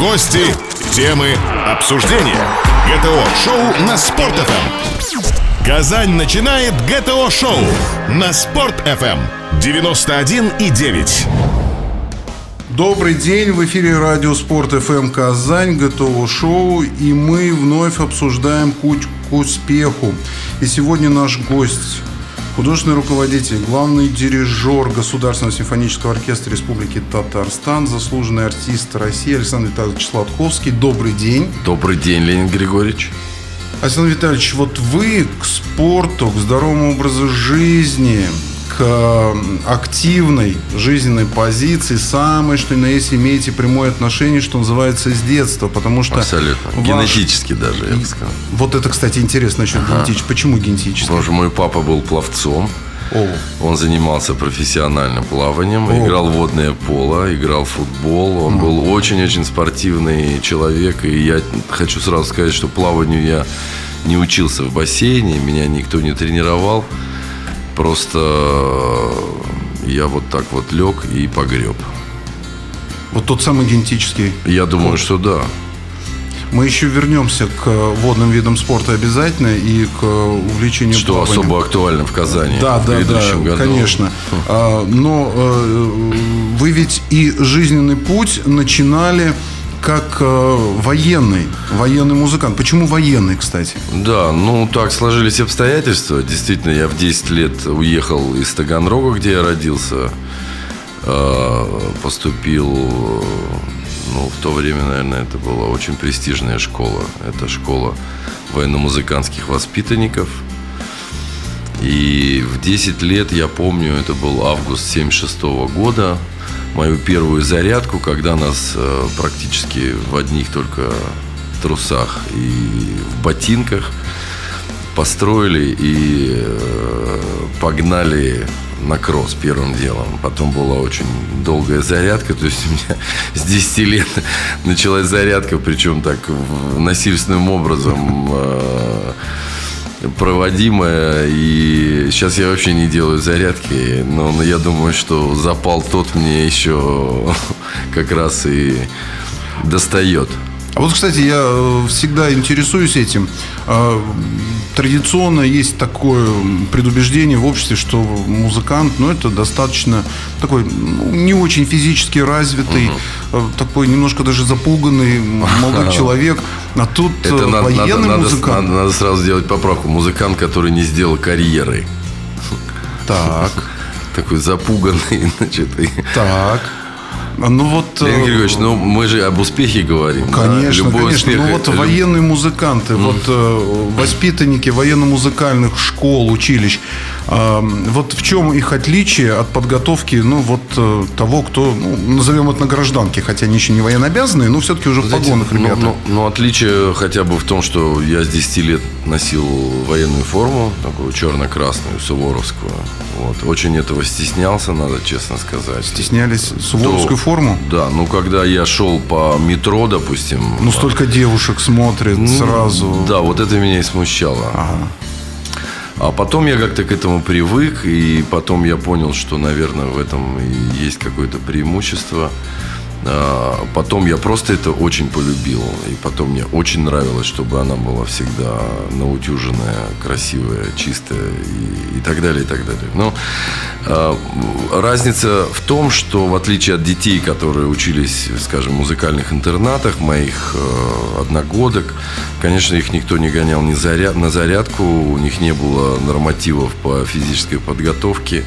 Гости, темы, обсуждения. ГТО-шоу на Спорт.ФМ. Казань начинает ГТО-шоу на Спорт.ФМ. 91,9. Добрый день, в эфире радио Спорт ФМ Казань, ГТО шоу, и мы вновь обсуждаем путь к успеху. И сегодня наш гость художественный руководитель, главный дирижер Государственного симфонического оркестра Республики Татарстан, заслуженный артист России Александр Витальевич Сладковский. Добрый день. Добрый день, Леонид Григорьевич. Александр Витальевич, вот вы к спорту, к здоровому образу жизни, к активной жизненной позиции самое, что на есть, имеете прямое отношение, что называется, с детства, потому что... Абсолютно. Ваш... Генетически даже, я бы сказал. Вот это, кстати, интересно насчет ага. генетически. Почему генетически? Потому что мой папа был пловцом. О. Он занимался профессиональным плаванием, О. играл водное поло, играл в футбол. Он О. был очень-очень спортивный человек. И я хочу сразу сказать, что плаванию я не учился в бассейне, меня никто не тренировал. Просто э, я вот так вот лег и погреб. Вот тот самый генетический. Я думаю, что да. Мы еще вернемся к водным видам спорта обязательно и к увлечению Что плаванием. особо актуально в Казани. Да, да, да, году. конечно. А, но э, вы ведь и жизненный путь начинали как э, военный, военный музыкант. Почему военный, кстати? Да, ну так сложились обстоятельства. Действительно, я в 10 лет уехал из Таганрога, где я родился. Э, поступил, ну, в то время, наверное, это была очень престижная школа. Это школа военно-музыкантских воспитанников. И в 10 лет, я помню, это был август 76 года, мою первую зарядку, когда нас э, практически в одних только трусах и в ботинках построили и э, погнали на кросс первым делом. Потом была очень долгая зарядка. То есть у меня с 10 лет началась зарядка, причем так насильственным образом э, проводимая. И сейчас я вообще не делаю зарядки. Но, но я думаю, что запал тот мне еще как раз и достает. А вот, кстати, я э, всегда интересуюсь этим. А, традиционно есть такое предубеждение в обществе, что музыкант, ну, это достаточно такой ну, не очень физически развитый, угу. такой немножко даже запуганный молодой человек. А тут это э, военный надо, музыкант. Надо, надо сразу сделать поправку. Музыкант, который не сделал карьеры. Так. Такой запуганный, значит. Так. Ну вот... Леонид Григорьевич, ну мы же об успехе говорим. Конечно, да? конечно. Успех, ну вот это... военные музыканты, mm. вот э, воспитанники военно-музыкальных школ, училищ, э, вот в чем их отличие от подготовки, ну вот э, того, кто, ну, назовем это на гражданке, хотя они еще не военно обязанные, но все-таки уже Знаете, в погонах ребята. Ну, ну, ну, отличие хотя бы в том, что я с 10 лет носил военную форму, такую черно-красную, суворовскую. Вот. Очень этого стеснялся, надо честно сказать. Стеснялись суворовскую До, форму? Да, ну когда я шел по метро, допустим. Ну столько девушек смотрит ну, сразу. Да, вот это меня и смущало. Ага. А потом я как-то к этому привык, и потом я понял, что, наверное, в этом есть какое-то преимущество. А, потом я просто это очень полюбил. И потом мне очень нравилось, чтобы она была всегда наутюженная, красивая, чистая и, и так далее, и так далее. Но э, разница в том, что в отличие от детей, которые учились, скажем, в музыкальных интернатах, моих э, одногодок, конечно, их никто не гонял ни заряд, на зарядку, у них не было нормативов по физической подготовке.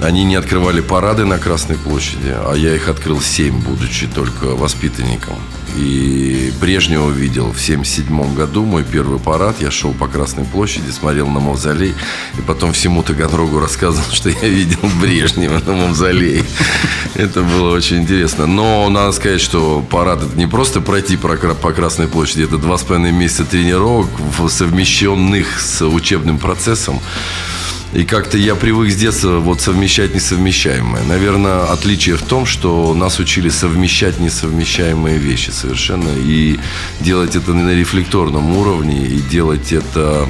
Они не открывали парады на Красной площади, а я их открыл семь, будучи только воспитанником. И Брежнева увидел в 77 году мой первый парад. Я шел по Красной площади, смотрел на мавзолей. И потом всему Таганрогу рассказывал, что я видел Брежнева на мавзолее. Это было очень интересно. Но надо сказать, что парад это не просто пройти по Красной площади. Это два с половиной месяца тренировок, совмещенных с учебным процессом. И как-то я привык с детства вот совмещать несовмещаемое. Наверное, отличие в том, что нас учили совмещать несовмещаемые вещи совершенно. И делать это на рефлекторном уровне, и делать это,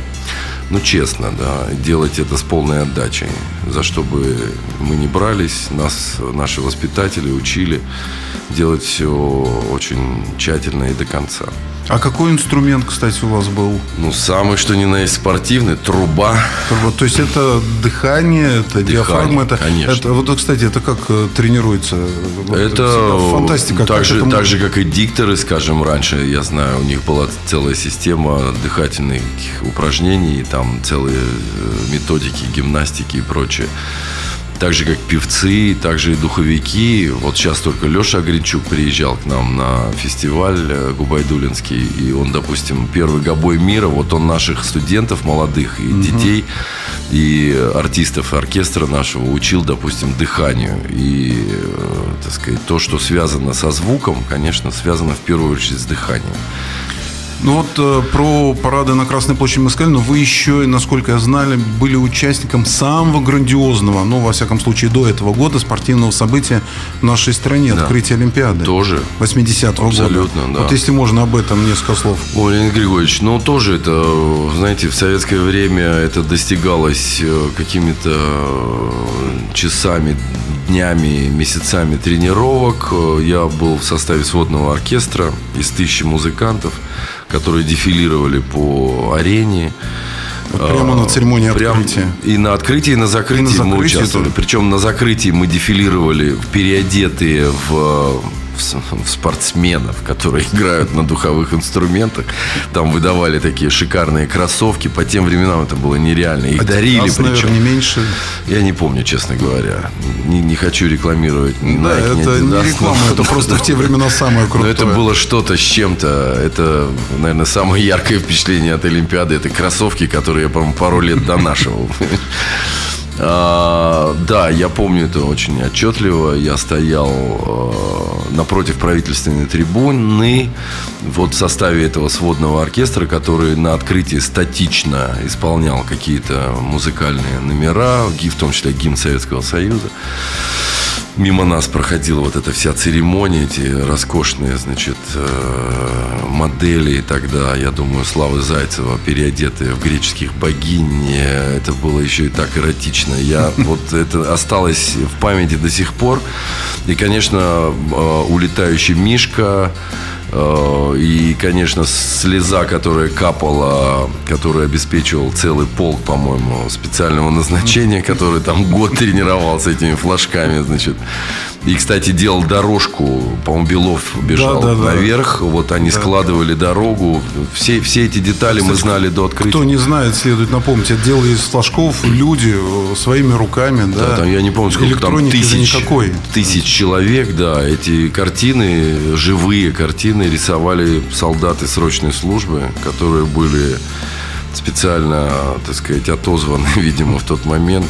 ну, честно, да, делать это с полной отдачей. за что бы мы ни брались, нас наши воспитатели учили делать все очень тщательно и до конца. А какой инструмент, кстати, у вас был? Ну, самый что ни на есть спортивный, труба. Труба. То есть это дыхание, это дыхание, диафрагма, это, конечно. это вот, кстати, это как э, тренируется? Это фантастика. Так же, этому... так же, как и дикторы, скажем, раньше, я знаю, у них была целая система дыхательных упражнений, там целые э, методики гимнастики и прочее так же, как певцы, так же и духовики. Вот сейчас только Леша Агринчук приезжал к нам на фестиваль э, Губайдулинский, и он, допустим, первый гобой мира, вот он наших студентов молодых и угу. детей, и артистов оркестра нашего учил, допустим, дыханию. И, э, так сказать, то, что связано со звуком, конечно, связано в первую очередь с дыханием. Ну вот э, про парады на Красной площади мы сказали, но вы еще, насколько я знали, были участником самого грандиозного, ну, во всяком случае, до этого года спортивного события в нашей стране, да. открытие Олимпиады. Тоже. 80-го года. Абсолютно, да. Вот если можно об этом несколько слов. Ой, Леонид Григорьевич, ну, тоже это, знаете, в советское время это достигалось э, какими-то э, часами, днями, месяцами тренировок. Э, я был в составе сводного оркестра из тысячи музыкантов, которые дефилировали по арене. прямо на церемонии Прям открытия. И на открытии, и на закрытии, и на закрытии мы участвовали. Тоже. Причем на закрытии мы дефилировали переодетые в в спортсменов, которые играют на духовых инструментах. Там выдавали такие шикарные кроссовки. По тем временам это было нереально. Их а дарили. Причем, наверное, не меньше. Я не помню, честно говоря. Не, не хочу рекламировать. Да, Nike, это не, не реклама, это просто в те времена самое крутое. Но это было что-то с чем-то. Это, наверное, самое яркое впечатление от Олимпиады. Это кроссовки, которые я, по-моему, пару лет донашивал. А, да, я помню это очень отчетливо. Я стоял а, напротив правительственной трибуны, вот в составе этого сводного оркестра, который на открытии статично исполнял какие-то музыкальные номера, в том числе гимн Советского Союза мимо нас проходила вот эта вся церемония, эти роскошные, значит, э, модели тогда, я думаю, Славы Зайцева, переодетые в греческих богинь. Это было еще и так эротично. Я вот это осталось в памяти до сих пор. И, конечно, э, улетающий Мишка, и, конечно, слеза, которая капала, которая обеспечивал целый полк, по-моему, специального назначения, который там год тренировался этими флажками, значит. И, кстати, делал дорожку, по-моему, Белов бежал да, да, наверх, да. вот они да. складывали дорогу. Все, все эти детали кстати, мы знали до открытия. Кто не знает, следует напомнить, это делали из флажков люди э, своими руками, да. да там, я не помню, сколько там тысяч, никакой. тысяч человек, да. Эти картины, живые картины рисовали солдаты срочной службы, которые были специально, так сказать, отозваны, видимо, в тот момент.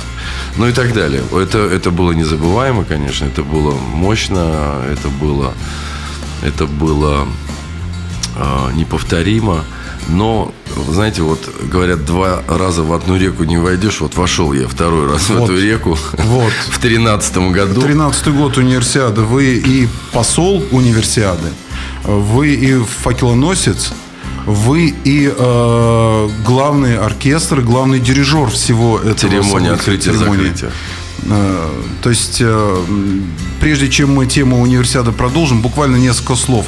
Ну и так далее. Это, это было незабываемо, конечно, это было мощно, это было, это было э, неповторимо. Но, знаете, вот говорят, два раза в одну реку не войдешь. Вот вошел я второй раз вот, в эту реку вот. в тринадцатом году. Тринадцатый год универсиады. Вы и посол универсиады, вы и факелоносец, вы и э, главный оркестр, главный дирижер всего этого Церемония открытия, церемонии. закрытия. Э, то есть, э, прежде чем мы тему универсиады продолжим, буквально несколько слов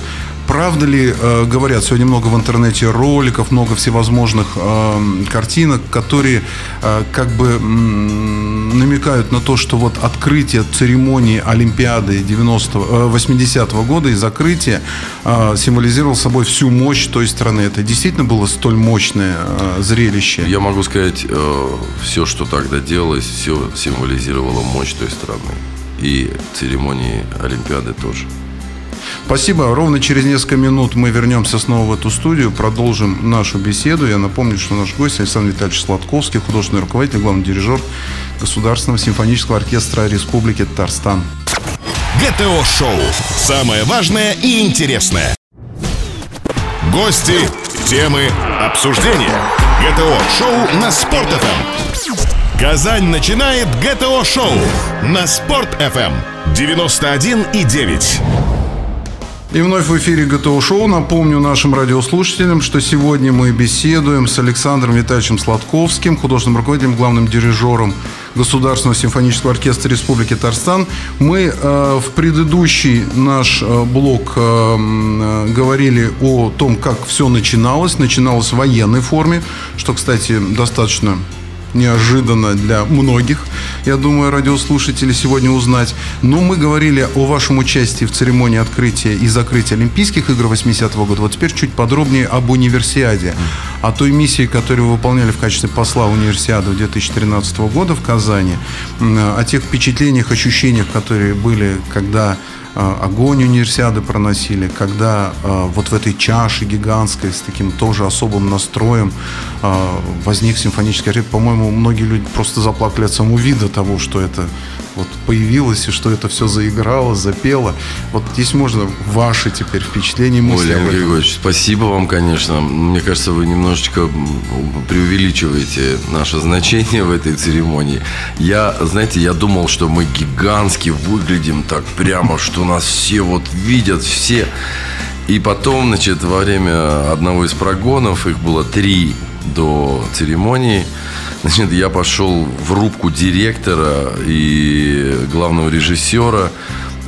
правда ли э, говорят, сегодня много в интернете роликов, много всевозможных э, картинок, которые э, как бы намекают на то, что вот открытие церемонии Олимпиады 90, э, 80-го года и закрытие символизировало собой всю мощь той страны. Это действительно было столь мощное зрелище? Я могу сказать, все, что тогда делалось, все символизировало мощь той страны. И церемонии Олимпиады тоже. Спасибо. Ровно через несколько минут мы вернемся снова в эту студию, продолжим нашу беседу. Я напомню, что наш гость Александр Витальевич Сладковский, художественный руководитель, главный дирижер Государственного симфонического оркестра Республики Татарстан. ГТО-шоу. Самое важное и интересное. Гости, темы, обсуждения. ГТО-шоу на Спорт.ФМ. Казань начинает ГТО-шоу на Спорт.ФМ 91,9. И вновь в эфире ГТО Шоу. Напомню нашим радиослушателям, что сегодня мы беседуем с Александром Витальевичем Сладковским, художественным руководителем, главным дирижером Государственного симфонического оркестра Республики Татарстан. Мы э, в предыдущий наш э, блок э, э, говорили о том, как все начиналось. Начиналось в военной форме, что, кстати, достаточно неожиданно для многих, я думаю, радиослушателей сегодня узнать. Но мы говорили о вашем участии в церемонии открытия и закрытия Олимпийских игр 80-го года. Вот теперь чуть подробнее об универсиаде, о той миссии, которую вы выполняли в качестве посла универсиады 2013 года в Казани, о тех впечатлениях, ощущениях, которые были, когда огонь универсиады проносили, когда а, вот в этой чаше гигантской с таким тоже особым настроем а, возник симфонический оркестр. По-моему, многие люди просто заплакали от самого вида того, что это вот появилось, и что это все заиграло, запело. Вот здесь можно ваши теперь впечатления, мысли. Оля Григорьевич, спасибо вам, конечно. Мне кажется, вы немножечко преувеличиваете наше значение в этой церемонии. Я, знаете, я думал, что мы гигантски выглядим так прямо, что нас все вот видят, все. И потом, значит, во время одного из прогонов, их было три до церемонии, Значит, я пошел в рубку директора и главного режиссера.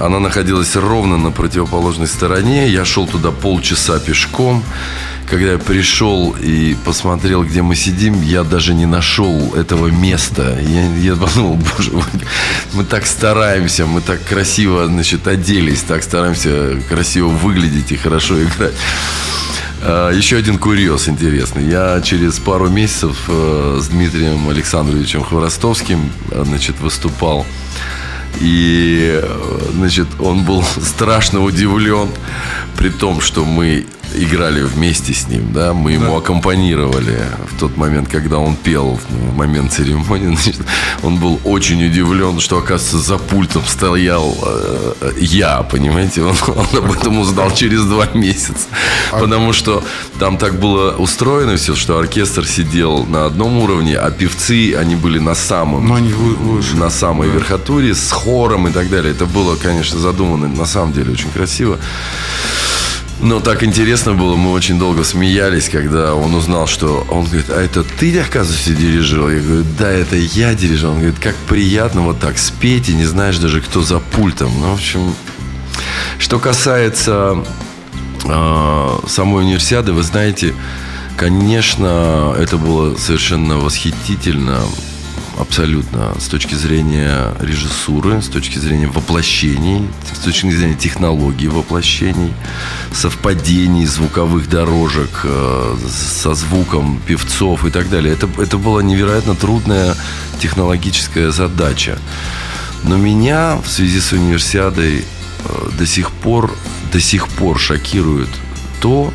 Она находилась ровно на противоположной стороне. Я шел туда полчаса пешком. Когда я пришел и посмотрел, где мы сидим, я даже не нашел этого места. Я, я подумал, боже мой, мы так стараемся, мы так красиво, значит, оделись, так стараемся красиво выглядеть и хорошо играть. А, еще один курьез интересный. Я через пару месяцев э, с Дмитрием Александровичем Хворостовским э, значит, выступал. И э, значит, он был страшно удивлен, при том, что мы играли вместе с ним, да, мы ему да. аккомпанировали в тот момент, когда он пел, в момент церемонии, значит, он был очень удивлен, что, оказывается, за пультом стоял э, я, понимаете, он, он об этом узнал через два месяца, а... потому что там так было устроено все, что оркестр сидел на одном уровне, а певцы, они были на самом, Но они выше. на самой да. верхотуре, с хором и так далее, это было, конечно, задумано на самом деле очень красиво. Но так интересно было, мы очень долго смеялись, когда он узнал, что он говорит, а это ты, оказывается, дирижировал? Я говорю, да, это я дирижировал. Он говорит, как приятно вот так спеть и не знаешь даже, кто за пультом. Ну, в общем, что касается э, самой универсиады, вы знаете, конечно, это было совершенно восхитительно абсолютно с точки зрения режиссуры, с точки зрения воплощений, с точки зрения технологий воплощений, совпадений звуковых дорожек э, со звуком певцов и так далее. Это, это была невероятно трудная технологическая задача. Но меня в связи с универсиадой э, до сих пор, до сих пор шокирует то,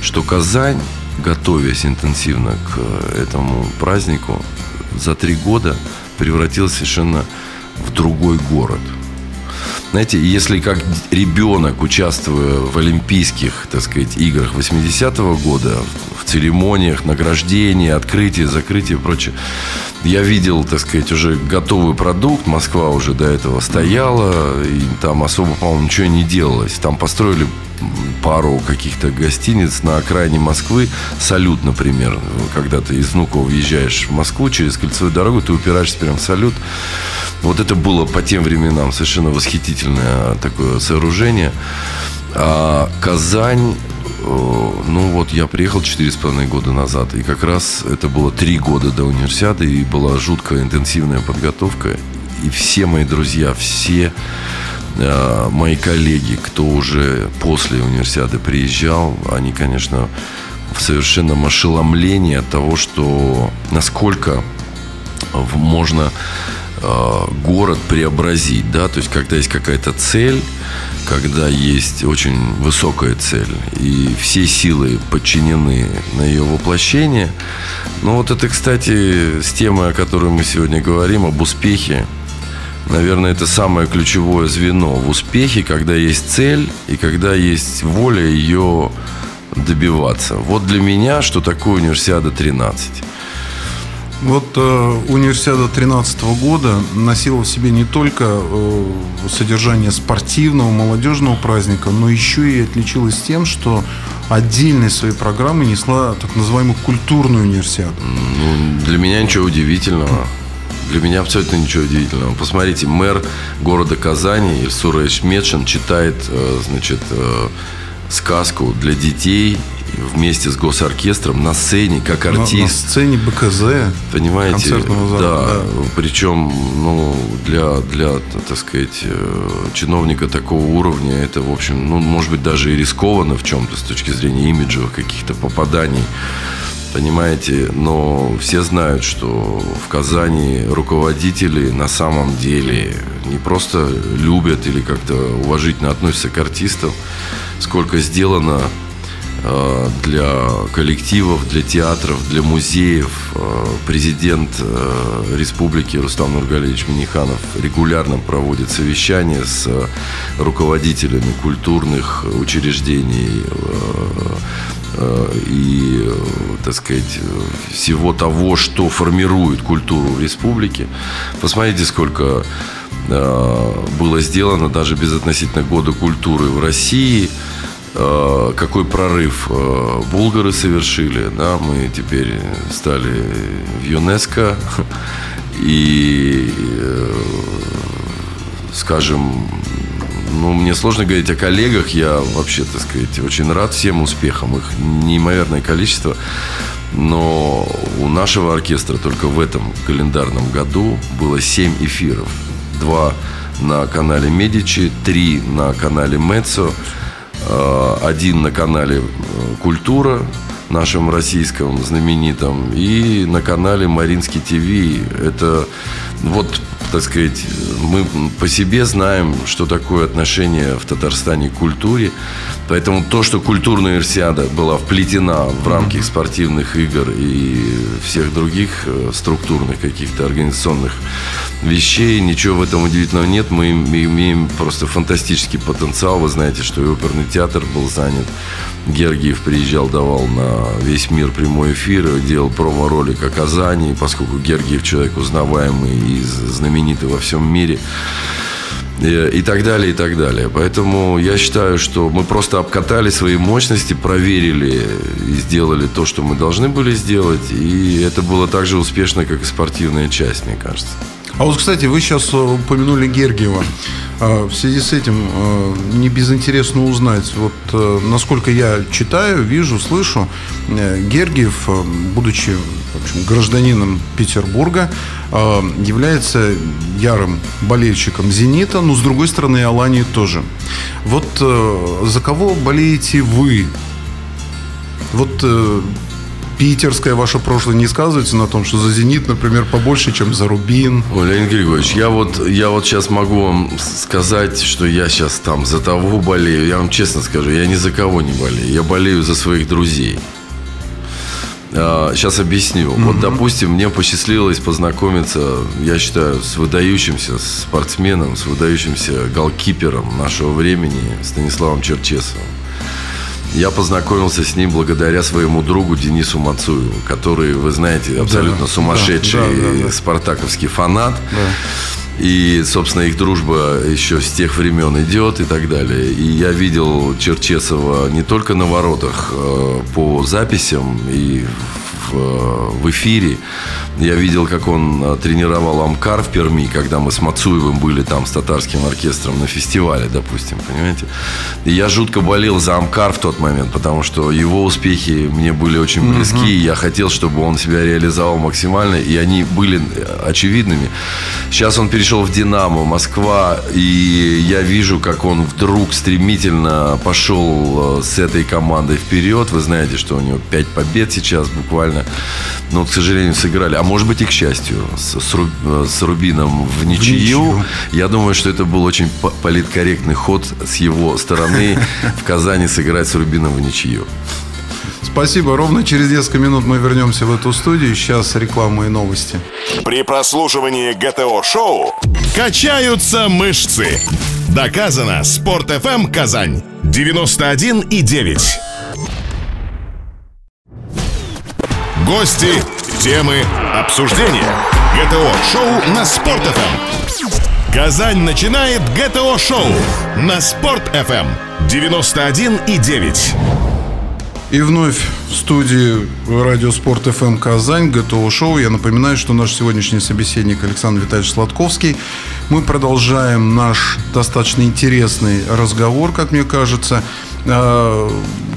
что Казань, готовясь интенсивно к э, этому празднику, за три года превратилась совершенно в другой город. Знаете, если как ребенок, участвуя в Олимпийских, так сказать, играх 80-го года, в церемониях, награждении, открытии, закрытии и прочее, я видел, так сказать, уже готовый продукт. Москва уже до этого стояла, и там особо, по-моему, ничего не делалось. Там построили пару каких-то гостиниц на окраине Москвы. Салют, например. Когда ты из Внуково въезжаешь в Москву через кольцевую дорогу, ты упираешься прям в салют. Вот это было по тем временам совершенно восхитительное такое сооружение. А Казань э, ну вот я приехал четыре с половиной года назад, и как раз это было три года до универсиады, и была жуткая интенсивная подготовка. И все мои друзья, все Э, мои коллеги, кто уже после универсиады приезжал, они, конечно, в совершенном ошеломлении от того, что насколько можно э, город преобразить, да, то есть когда есть какая-то цель, когда есть очень высокая цель, и все силы подчинены на ее воплощение. Ну вот это, кстати, с темой, о которой мы сегодня говорим, об успехе Наверное, это самое ключевое звено в успехе, когда есть цель и когда есть воля ее добиваться. Вот для меня, что такое универсиада 13. Вот э, универсиада 2013 года носила в себе не только э, содержание спортивного, молодежного праздника, но еще и отличилась тем, что отдельной своей программы несла так называемую культурную универсиаду. Ну, для меня ничего удивительного. Для меня абсолютно ничего удивительного. Посмотрите, мэр города Казани Ильсур Эшмедшин читает, э, значит, э, сказку для детей вместе с госоркестром на сцене, как артист. На, на сцене БКЗ. Понимаете? Зала, да, да. Причем, ну, для, для, так сказать, э, чиновника такого уровня это, в общем, ну, может быть, даже и рискованно в чем-то с точки зрения имиджевых каких-то попаданий. Понимаете, но все знают, что в Казани руководители на самом деле не просто любят или как-то уважительно относятся к артистам, сколько сделано Э, для коллективов, для театров, для музеев. Э, президент э, республики Рустам Нургалевич Миниханов регулярно проводит совещания с руководителями культурных учреждений и, так сказать, всего того, что формирует культуру в республике. Посмотрите, сколько было сделано даже без относительно года культуры в России – Э, какой прорыв э, булгары совершили. Да, мы теперь стали в ЮНЕСКО. И, э, скажем, ну, мне сложно говорить о коллегах. Я вообще, так сказать, очень рад всем успехам. Их неимоверное количество. Но у нашего оркестра только в этом календарном году было 7 эфиров. Два на канале Медичи, три на канале Мецо. Э, один на канале «Культура», нашем российском знаменитом, и на канале Маринский ТВ. Это вот, так сказать, мы по себе знаем, что такое отношение в Татарстане к культуре. Поэтому то, что культурная универсиада была вплетена в рамки спортивных игр и всех других э, структурных каких-то организационных вещей, ничего в этом удивительного нет. Мы имеем просто фантастический потенциал. Вы знаете, что и оперный театр был занят. Гергиев приезжал, давал на весь мир прямой эфир, делал промо-ролик о Казани, поскольку Гергиев человек узнаваемый и знаменитый во всем мире и так далее, и так далее. Поэтому я считаю, что мы просто обкатали свои мощности, проверили и сделали то, что мы должны были сделать. И это было так же успешно, как и спортивная часть, мне кажется. А вот, кстати, вы сейчас упомянули Гергиева. А, в связи с этим а, не безинтересно узнать, вот э, насколько я читаю, вижу, слышу, э, Гергиев, э, будучи в общем, гражданином Петербурга, является ярым болельщиком «Зенита», но, с другой стороны, и «Алании» тоже. Вот за кого болеете вы? Вот питерское ваше прошлое не сказывается на том, что за «Зенит», например, побольше, чем за «Рубин»? Ой, Леонид Григорьевич, я вот, я вот сейчас могу вам сказать, что я сейчас там за того болею. Я вам честно скажу, я ни за кого не болею. Я болею за своих друзей. Сейчас а, объясню. Mm-hmm. Вот, допустим, мне посчастливилось познакомиться, я считаю, с выдающимся спортсменом, с выдающимся голкипером нашего времени Станиславом Черчесовым. Я познакомился с ним благодаря своему другу Денису Мацуеву, который, вы знаете, абсолютно да, сумасшедший да, да, да, спартаковский фанат. Да. И, собственно, их дружба еще с тех времен идет и так далее. И я видел Черчесова не только на воротах э, по записям и в, в эфире. Я видел, как он э, тренировал Амкар в Перми, когда мы с Мацуевым были там с татарским оркестром на фестивале, допустим, понимаете. И я жутко болел за Амкар в тот момент, потому что его успехи мне были очень близки, mm-hmm. и я хотел, чтобы он себя реализовал максимально, и они были э, очевидными. Сейчас он перешел в Динамо, Москва, и я вижу, как он вдруг стремительно пошел э, с этой командой вперед. Вы знаете, что у него 5 побед сейчас буквально буквально. Но, к сожалению, сыграли. А может быть и к счастью, с, с, Руб, с Рубином в ничью. в ничью. Я думаю, что это был очень политкорректный ход с его стороны в Казани сыграть с Рубином в ничью. Спасибо. Ровно через несколько минут мы вернемся в эту студию. Сейчас реклама и новости. При прослушивании ГТО-шоу качаются мышцы. Доказано. Спорт FM Казань. 91 и 9. Гости, темы, обсуждения. ГТО-шоу на Спорт.ФМ. Казань начинает ГТО-шоу на Спорт.ФМ 91,9. И вновь в студии Радио Спорт ФМ Казань, ГТО Шоу. Я напоминаю, что наш сегодняшний собеседник Александр Витальевич Сладковский. Мы продолжаем наш достаточно интересный разговор, как мне кажется. А,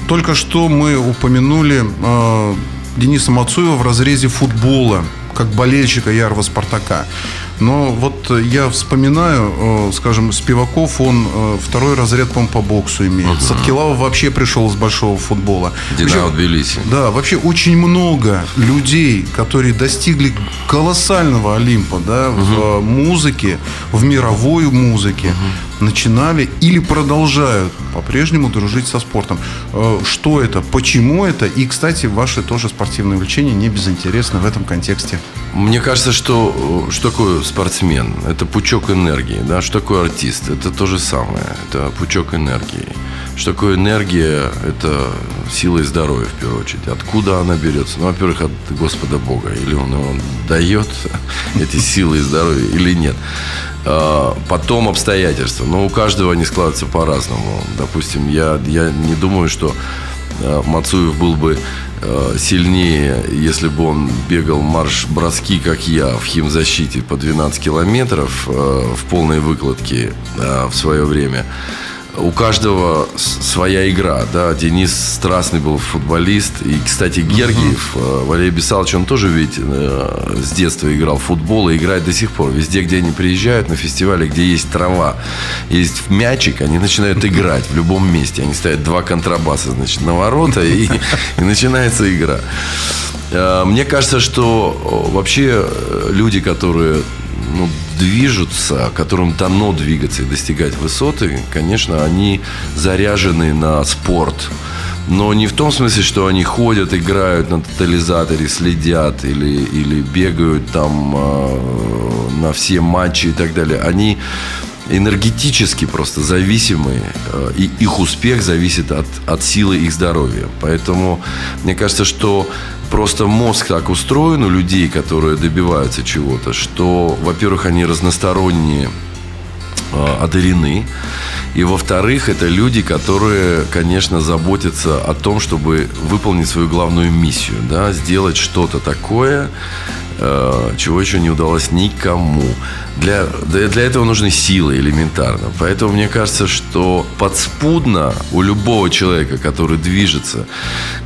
только что мы упомянули а, Дениса Мацуева в разрезе футбола, как болельщика Ярого Спартака. Но вот я вспоминаю, э, скажем, Спиваков, он э, второй разряд, по по боксу имеет. Угу. Садкилава вообще пришел с большого футбола. Динамо Тбилиси. Да, вообще очень много людей, которые достигли колоссального Олимпа да, угу. в музыке, в мировой музыке, угу. начинали или продолжают по-прежнему дружить со спортом. Э, что это, почему это? И, кстати, ваши тоже спортивные увлечения не безинтересны в этом контексте. Мне кажется, что что такое спортсмен? Это пучок энергии. Да? Что такое артист? Это то же самое. Это пучок энергии. Что такое энергия? Это сила и здоровье, в первую очередь. Откуда она берется? Ну, во-первых, от Господа Бога. Или Он, он дает эти силы и здоровье, или нет. А, потом обстоятельства. Но у каждого они складываются по-разному. Допустим, я, я не думаю, что а, Мацуев был бы а, сильнее, если бы он бегал марш-броски, как я, в химзащите по 12 километров в полной выкладке в свое время у каждого своя игра, да. Денис страстный был футболист. И, кстати, Гергиев, uh-huh. Валерий Бесалович, он тоже ведь э, с детства играл в футбол и играет до сих пор. Везде, где они приезжают, на фестивале, где есть трава, есть мячик, они начинают играть в любом месте. Они ставят два контрабаса, значит, на ворота, и, и начинается игра. Э, мне кажется, что вообще люди, которые ну, движутся, которым дано двигаться и достигать высоты, конечно, они заряжены на спорт. Но не в том смысле, что они ходят, играют на тотализаторе, следят или, или бегают там э, на все матчи и так далее. Они энергетически просто зависимы, э, и их успех зависит от, от силы их здоровья. Поэтому мне кажется, что просто мозг так устроен у людей, которые добиваются чего-то, что, во-первых, они разносторонние э, одарены. И во-вторых, это люди, которые, конечно, заботятся о том, чтобы выполнить свою главную миссию, да, сделать что-то такое, Э, чего еще не удалось никому. Для, для этого нужны силы элементарно. Поэтому мне кажется, что подспудно у любого человека, который движется,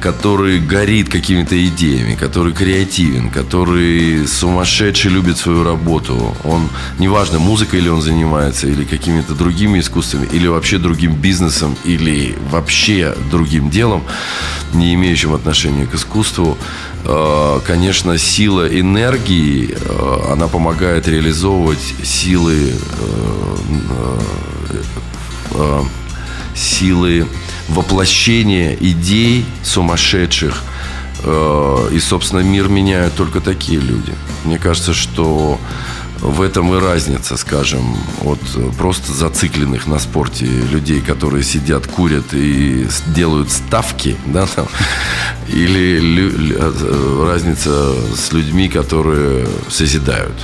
который горит какими-то идеями, который креативен, который сумасшедший любит свою работу, он, неважно, музыкой или он занимается, или какими-то другими искусствами, или вообще другим бизнесом, или вообще другим делом, не имеющим отношения к искусству, Э, конечно, сила энергии, э, она помогает реализовывать силы, э, силы воплощения идей сумасшедших. И, собственно, мир меняют только такие люди. Мне кажется, что в этом и разница, скажем, от просто зацикленных на спорте людей, которые сидят, курят и делают ставки, да, там, или лю, э, разница с людьми, которые созидают.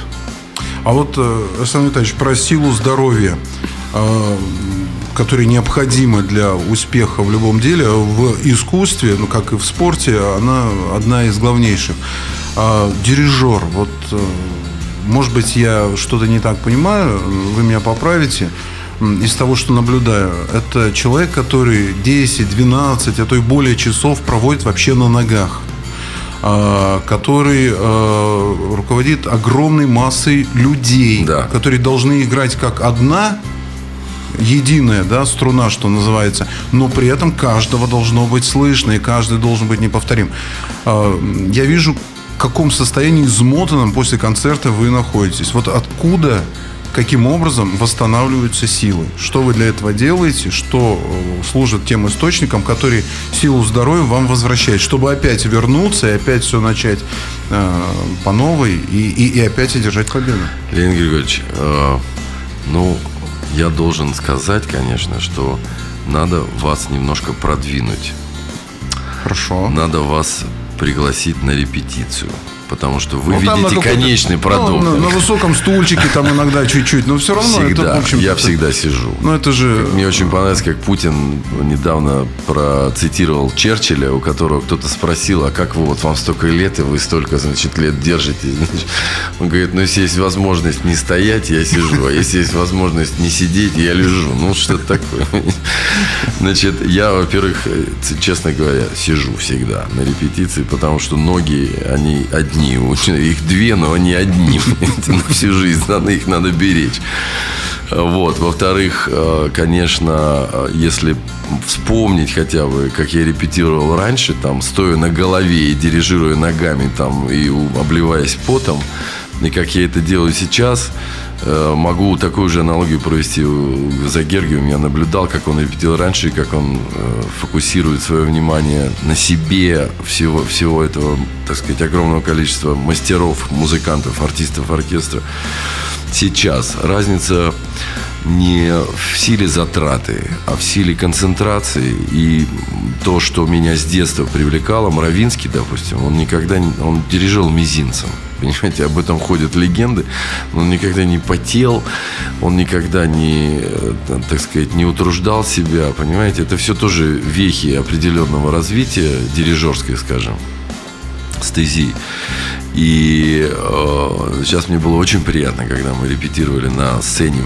А вот, э, Александр Витальевич, про силу здоровья, э, которая необходима для успеха в любом деле, в искусстве, ну, как и в спорте, она одна из главнейших. А дирижер, вот может быть, я что-то не так понимаю, вы меня поправите. Из того, что наблюдаю, это человек, который 10, 12, а то и более часов проводит вообще на ногах а, который э, руководит огромной массой людей, да. которые должны играть как одна единая да, струна, что называется, но при этом каждого должно быть слышно, и каждый должен быть неповторим. А, я вижу каком состоянии измотанном после концерта вы находитесь? Вот откуда каким образом восстанавливаются силы. Что вы для этого делаете, что э, служит тем источником, который силу здоровья вам возвращает, чтобы опять вернуться и опять все начать э, по новой и, и, и опять одержать победу. Леонид Григорьевич, э, ну, я должен сказать, конечно, что надо вас немножко продвинуть. Хорошо. Надо вас пригласить на репетицию. Потому что вы ну, видите конечный продукт. Ну, на, на высоком стульчике там иногда чуть-чуть, но все равно всегда, это, в общем Я всегда сижу. Ну, это же... Мне очень понравилось, как Путин недавно процитировал Черчилля, у которого кто-то спросил, а как вы, вот вам столько лет, и вы столько, значит, лет держите? Он говорит, ну, если есть возможность не стоять, я сижу, а если есть возможность не сидеть, я лежу. Ну, что такое? Значит, я, во-первых, честно говоря, сижу всегда на репетиции, потому что ноги, они одни. Их две, но они одни. На всю жизнь надо, их надо беречь. Вот. Во-вторых, э, конечно, если вспомнить хотя бы, как я репетировал раньше, там, стоя на голове и дирижируя ногами, там, и обливаясь потом, и как я это делаю сейчас, Э, могу такую же аналогию провести за Гергием. Я наблюдал, как он репетировал раньше, как он э, фокусирует свое внимание на себе всего, всего этого, так сказать, огромного количества мастеров, музыкантов, артистов оркестра. Сейчас разница не в силе затраты, а в силе концентрации. И то, что меня с детства привлекало, Мравинский, допустим, он никогда не, он дирижировал мизинцем. Понимаете, об этом ходят легенды. Он никогда не потел, он никогда не, э, так сказать, не утруждал себя. Понимаете, это все тоже вехи определенного развития, дирижерской, скажем, стези. И э, сейчас мне было очень приятно, когда мы репетировали на сцене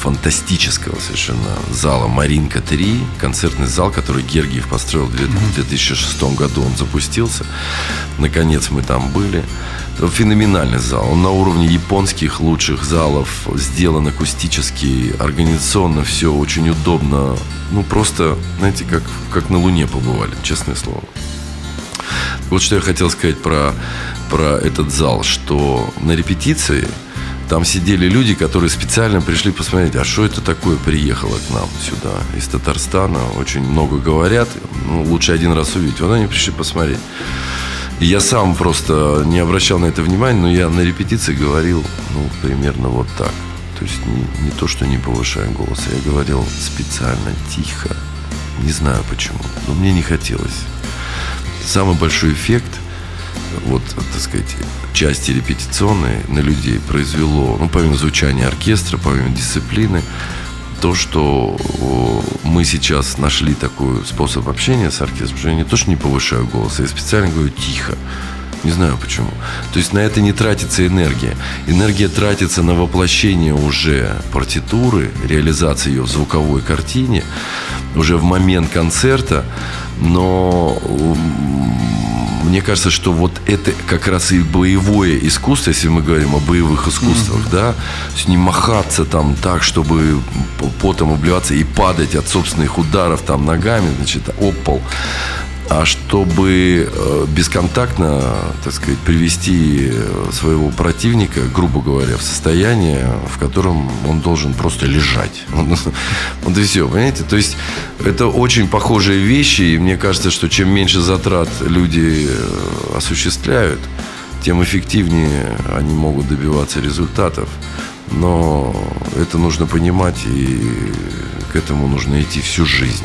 фантастического совершенно зала «Маринка 3», концертный зал, который Гергиев построил в 2006 году, он запустился. Наконец мы там были. Феноменальный зал. Он на уровне японских лучших залов. Сделан акустически, организационно все очень удобно. Ну, просто, знаете, как, как на Луне побывали, честное слово. Вот что я хотел сказать про, про этот зал, что на репетиции там сидели люди, которые специально пришли посмотреть, а что это такое приехало к нам сюда из Татарстана. Очень много говорят. Ну, лучше один раз увидеть. Вот они пришли посмотреть. И я сам просто не обращал на это внимания, но я на репетиции говорил, ну, примерно вот так. То есть не, не то, что не повышая голос, я говорил специально, тихо. Не знаю почему, но мне не хотелось. Самый большой эффект – вот, так сказать, части репетиционной на людей произвело, ну, помимо звучания оркестра, помимо дисциплины, то, что мы сейчас нашли такой способ общения с оркестром, что я не то, что не повышаю голос, я специально говорю тихо. Не знаю почему. То есть на это не тратится энергия. Энергия тратится на воплощение уже партитуры, реализации ее в звуковой картине, уже в момент концерта, но мне кажется, что вот это как раз и боевое искусство, если мы говорим о боевых искусствах, mm-hmm. да, то есть не махаться там так, чтобы потом обливаться и падать от собственных ударов там ногами, значит, об пол а чтобы э, бесконтактно, так сказать, привести э, своего противника, грубо говоря, в состояние, в котором он должен просто лежать. Вот и все, понимаете? То есть это очень похожие вещи, и мне кажется, что чем меньше затрат люди э, осуществляют, тем эффективнее они могут добиваться результатов. Но это нужно понимать, и к этому нужно идти всю жизнь.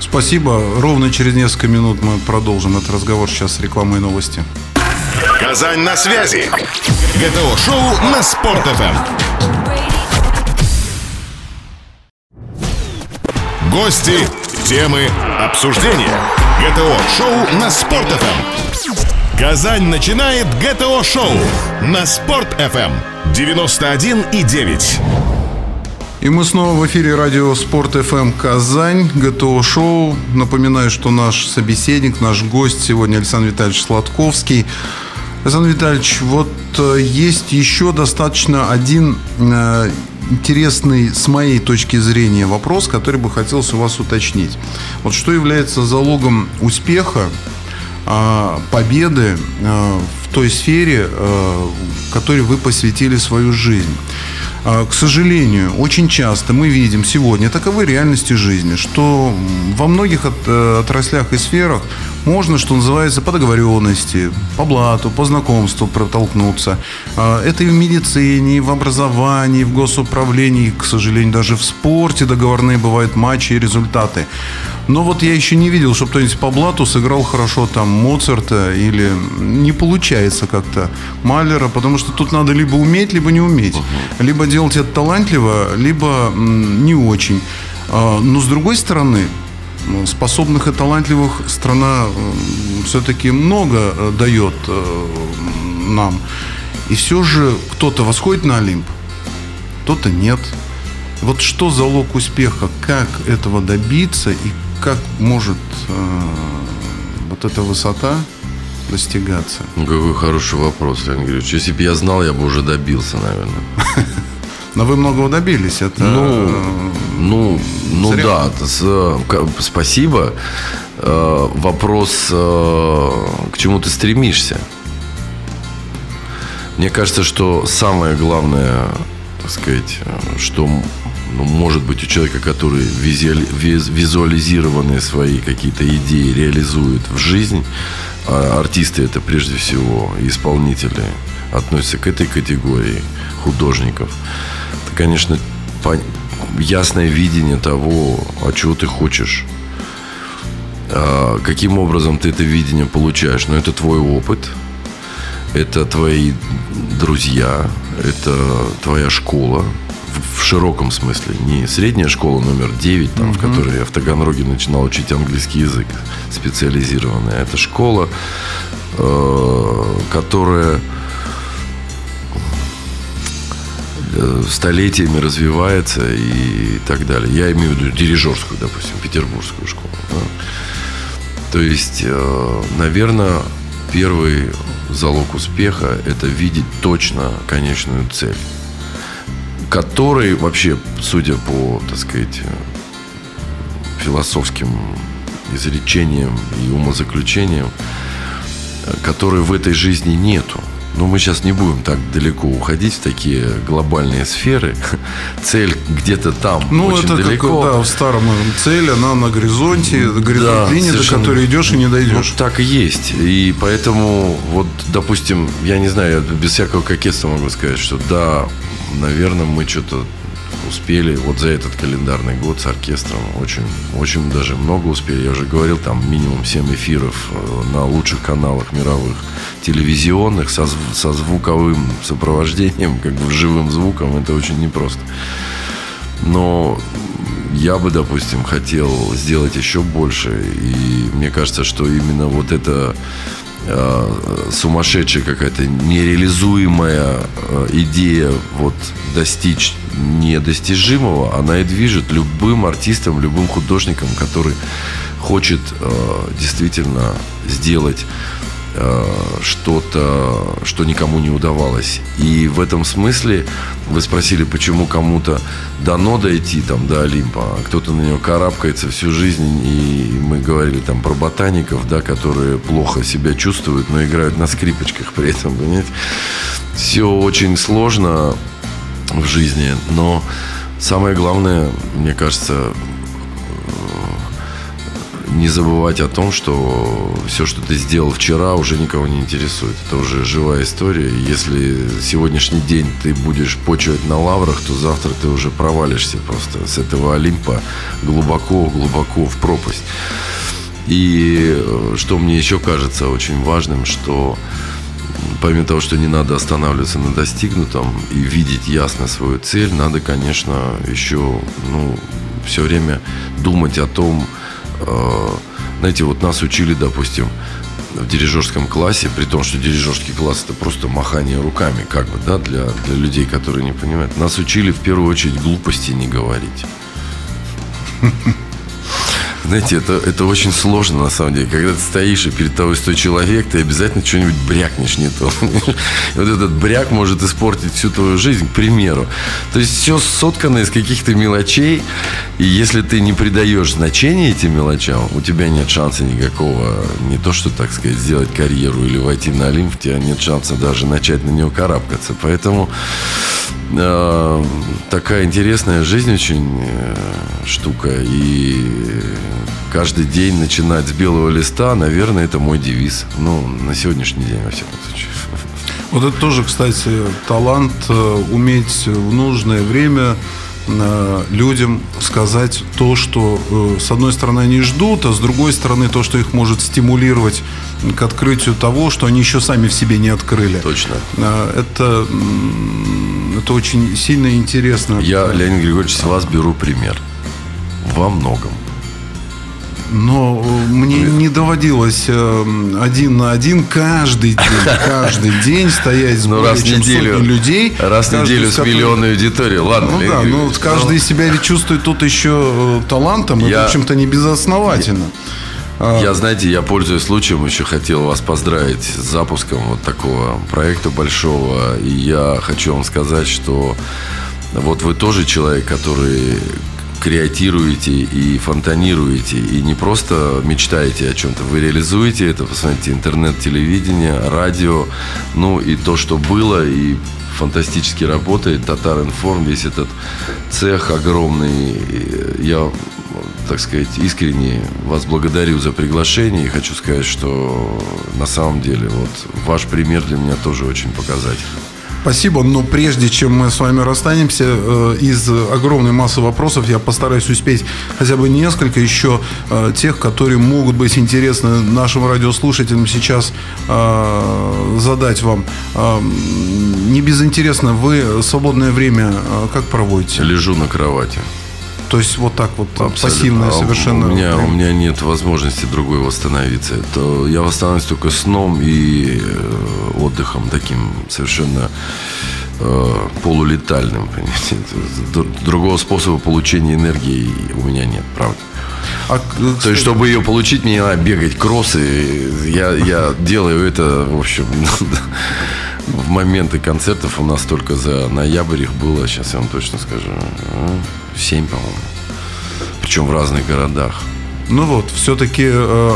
Спасибо. Ровно через несколько минут мы продолжим этот разговор. Сейчас реклама и новости. Казань на связи. ГТО-шоу на Спорт.ФМ. Гости, темы, обсуждения. ГТО-шоу на Спорт.ФМ. Казань начинает ГТО-шоу на Спорт.ФМ. 91,9. И мы снова в эфире радио Спорт ФМ Казань, ГТО Шоу. Напоминаю, что наш собеседник, наш гость сегодня Александр Витальевич Сладковский. Александр Витальевич, вот э, есть еще достаточно один э, интересный с моей точки зрения вопрос, который бы хотелось у вас уточнить. Вот что является залогом успеха, э, победы в той сфере, которой вы посвятили свою жизнь? А, к сожалению, очень часто мы видим сегодня таковы реальности жизни, что во многих э, отраслях и сферах можно, что называется, по договоренности, по блату, по знакомству протолкнуться. А, это и в медицине, и в образовании, и в госуправлении, и, к сожалению, даже в спорте договорные бывают матчи и результаты. Но вот я еще не видел, чтобы кто-нибудь по блату сыграл хорошо там Моцарта или не получается как-то Малера, потому что тут надо либо уметь, либо не уметь. Либо делать это талантливо, либо не очень. А, но с другой стороны, способных и талантливых страна все-таки много э, дает э, нам. И все же кто-то восходит на Олимп, кто-то нет. Вот что залог успеха, как этого добиться и как может э, вот эта высота достигаться? Какой хороший вопрос, Леонид Григорьевич. Если бы я знал, я бы уже добился, наверное. Но вы многого добились. Это... Ну, ну, ну да, спасибо. Э, вопрос, э, к чему ты стремишься? Мне кажется, что самое главное, так сказать, что ну, может быть у человека, который визуализированные свои какие-то идеи реализует в жизнь, а артисты это прежде всего исполнители относятся к этой категории художников, это, конечно, ясное видение того, а чего ты хочешь. А каким образом ты это видение получаешь? Ну, это твой опыт – это твои друзья, это твоя школа в, в широком смысле. Не средняя школа номер 9, там, mm-hmm. в которой я в Таганроге начинал учить английский язык специализированная. Это школа, э, которая столетиями развивается и так далее. Я имею в виду дирижерскую, допустим, петербургскую школу. Да? То есть, э, наверное, первый залог успеха – это видеть точно конечную цель, которой вообще, судя по, так сказать, философским изречениям и умозаключениям, которой в этой жизни нету – но мы сейчас не будем так далеко уходить в такие глобальные сферы. Цель где-то там, ну, очень это далеко. Как, да, в старом цель, она на горизонте, горизонт да, линии, до которой идешь и не дойдешь. Вот так и есть. И поэтому, вот, допустим, я не знаю, я без всякого кокетства могу сказать, что да, наверное, мы что-то успели вот за этот календарный год с оркестром очень, очень даже много успели. Я уже говорил, там минимум 7 эфиров э, на лучших каналах мировых телевизионных со, со звуковым сопровождением, как бы живым звуком. Это очень непросто. Но я бы, допустим, хотел сделать еще больше. И мне кажется, что именно вот это э, сумасшедшая какая-то нереализуемая э, идея вот достичь недостижимого, она и движет любым артистом, любым художником, который хочет э, действительно сделать что-то, что никому не удавалось. И в этом смысле вы спросили, почему кому-то дано дойти там до Олимпа, а кто-то на него карабкается всю жизнь. И мы говорили там про ботаников, да, которые плохо себя чувствуют, но играют на скрипочках при этом, понимаете? Все очень сложно в жизни. Но самое главное, мне кажется, не забывать о том, что все, что ты сделал вчера, уже никого не интересует. Это уже живая история. Если сегодняшний день ты будешь почивать на лаврах, то завтра ты уже провалишься просто с этого Олимпа глубоко-глубоко в пропасть. И э, что мне еще кажется очень важным, что помимо того, что не надо останавливаться на достигнутом и видеть ясно свою цель, надо, конечно, еще ну, все время думать о том, знаете, вот нас учили, допустим, в дирижерском классе, при том, что дирижерский класс это просто махание руками, как бы, да, для, для людей, которые не понимают. Нас учили в первую очередь глупости не говорить. Знаете, это, это очень сложно на самом деле. Когда ты стоишь и перед тобой стоит человек, ты обязательно что-нибудь брякнешь не то. Вот этот бряк может испортить всю твою жизнь, к примеру. То есть все соткано из каких-то мелочей. И если ты не придаешь значения этим мелочам, у тебя нет шанса никакого, не то что, так сказать, сделать карьеру или войти на Олимп, у тебя нет шанса даже начать на него карабкаться. Поэтому э, такая интересная жизнь очень э, штука. И каждый день начинать с белого листа, наверное, это мой девиз. Ну, на сегодняшний день, во всяком случае. Вот это тоже, кстати, талант э, уметь в нужное время людям сказать то, что э, с одной стороны они ждут, а с другой стороны то, что их может стимулировать к открытию того, что они еще сами в себе не открыли. Точно. А, Это, это очень сильно интересно. Я, Леонид Григорьевич, с вас беру пример. Во многом. Но э, мне не доводилось э, один на один каждый день, каждый день стоять с Ну, более раз чем неделю, людей. раз в неделю с миллионной аудиторией. Ладно, Ну Леонид да, ну Григорьевич, вот каждый себя ведь чувствует тут еще э, талантом, и, Я- в общем-то, не безосновательно. А, Я, знаете, я, пользуясь случаем, еще хотел вас поздравить с запуском вот такого проекта большого. И я хочу вам сказать, что вот вы тоже человек, который креатируете и фонтанируете, и не просто мечтаете о чем-то, вы реализуете это, посмотрите, интернет, телевидение, радио, ну и то, что было, и фантастически работает, Татар Информ, весь этот цех огромный. Я, так сказать, искренне вас благодарю за приглашение и хочу сказать, что на самом деле вот ваш пример для меня тоже очень показательный. Спасибо, но прежде чем мы с вами расстанемся, э, из огромной массы вопросов я постараюсь успеть хотя бы несколько еще э, тех, которые могут быть интересны нашим радиослушателям сейчас э, задать вам. Не безинтересно, вы свободное время как проводите? Лежу на кровати. То есть вот так вот Абсолютно. пассивное А совершенно. У меня, у меня нет возможности другой восстановиться. Это я восстановлюсь только сном и э, отдыхом таким совершенно э, полулетальным. понимаете. Другого способа получения энергии у меня нет, правда. А, э, То есть, чтобы ее получить, мне надо бегать кроссы. Я, я делаю это, в общем, в моменты концертов у нас только за ноябрь их было, сейчас я вам точно скажу, ну, семь, по-моему. Причем в разных городах. Ну вот, все-таки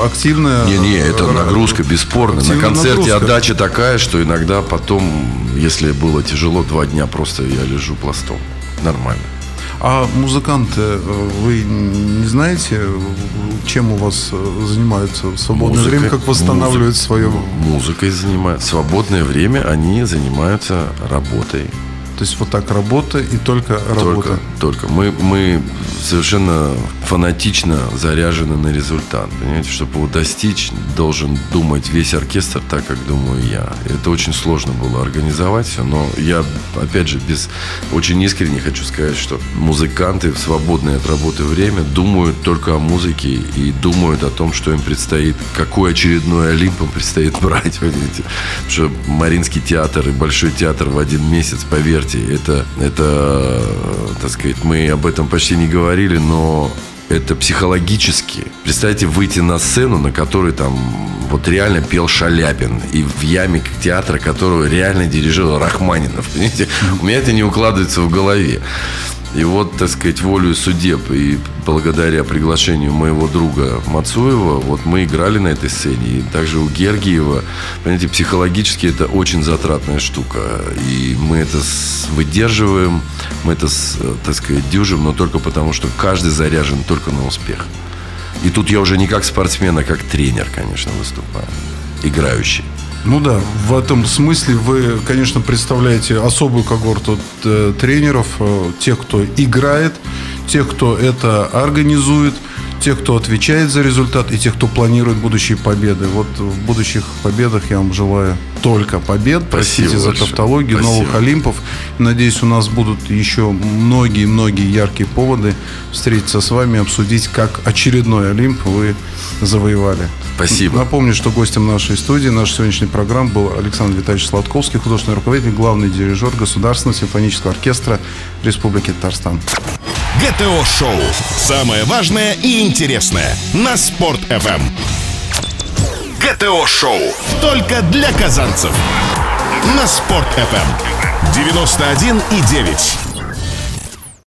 активная... Не-не, это э, нагрузка бесспорно. На концерте нагрузка. отдача такая, что иногда потом, если было тяжело, два дня просто я лежу пластом. Нормально. А музыканты, э, вы не знаете, чем у вас э, занимаются в свободное Музыкой- время, как восстанавливают музы- свое... Музыкой занимаются. В свободное время они занимаются работой. То есть вот так работа и только работа. Только, только. Мы, мы совершенно фанатично заряжены на результат. Понимаете, чтобы его достичь, должен думать весь оркестр так, как думаю я. Это очень сложно было организовать все, но я, опять же, без очень искренне хочу сказать, что музыканты в свободное от работы время думают только о музыке и думают о том, что им предстоит, какой очередной Олимп им предстоит брать, понимаете. Потому что Мариинский театр и Большой театр в один месяц, поверьте, это, это, так сказать, мы об этом почти не говорили, но это психологически. Представьте, выйти на сцену, на которой там вот реально пел Шаляпин, и в яме театра, которого реально дирижировал Рахманинов. Понимаете? У меня это не укладывается в голове. И вот, так сказать, волю судеб и благодаря приглашению моего друга Мацуева, вот мы играли на этой сцене. И также у Гергиева, понимаете, психологически это очень затратная штука. И мы это выдерживаем, мы это, так сказать, дюжим, но только потому, что каждый заряжен только на успех. И тут я уже не как спортсмен, а как тренер, конечно, выступаю. Играющий. Ну да, в этом смысле вы, конечно, представляете особую когорту э, тренеров, э, тех, кто играет, тех, кто это организует, тех, кто отвечает за результат и тех, кто планирует будущие победы. Вот в будущих победах я вам желаю только побед. Простите Спасибо за большое. тавтологию, Спасибо. новых Олимпов. Надеюсь, у нас будут еще многие-многие яркие поводы встретиться с вами, обсудить, как очередной Олимп вы завоевали. Спасибо. Напомню, что гостем нашей студии, нашей сегодняшней программы был Александр Витальевич Сладковский, художественный руководитель, главный дирижер Государственного симфонического оркестра Республики Татарстан. ГТО-шоу. Самое важное и интересное на Спорт-ФМ. ГТО-шоу. Только для казанцев. На Спорт-ФМ. 91,9.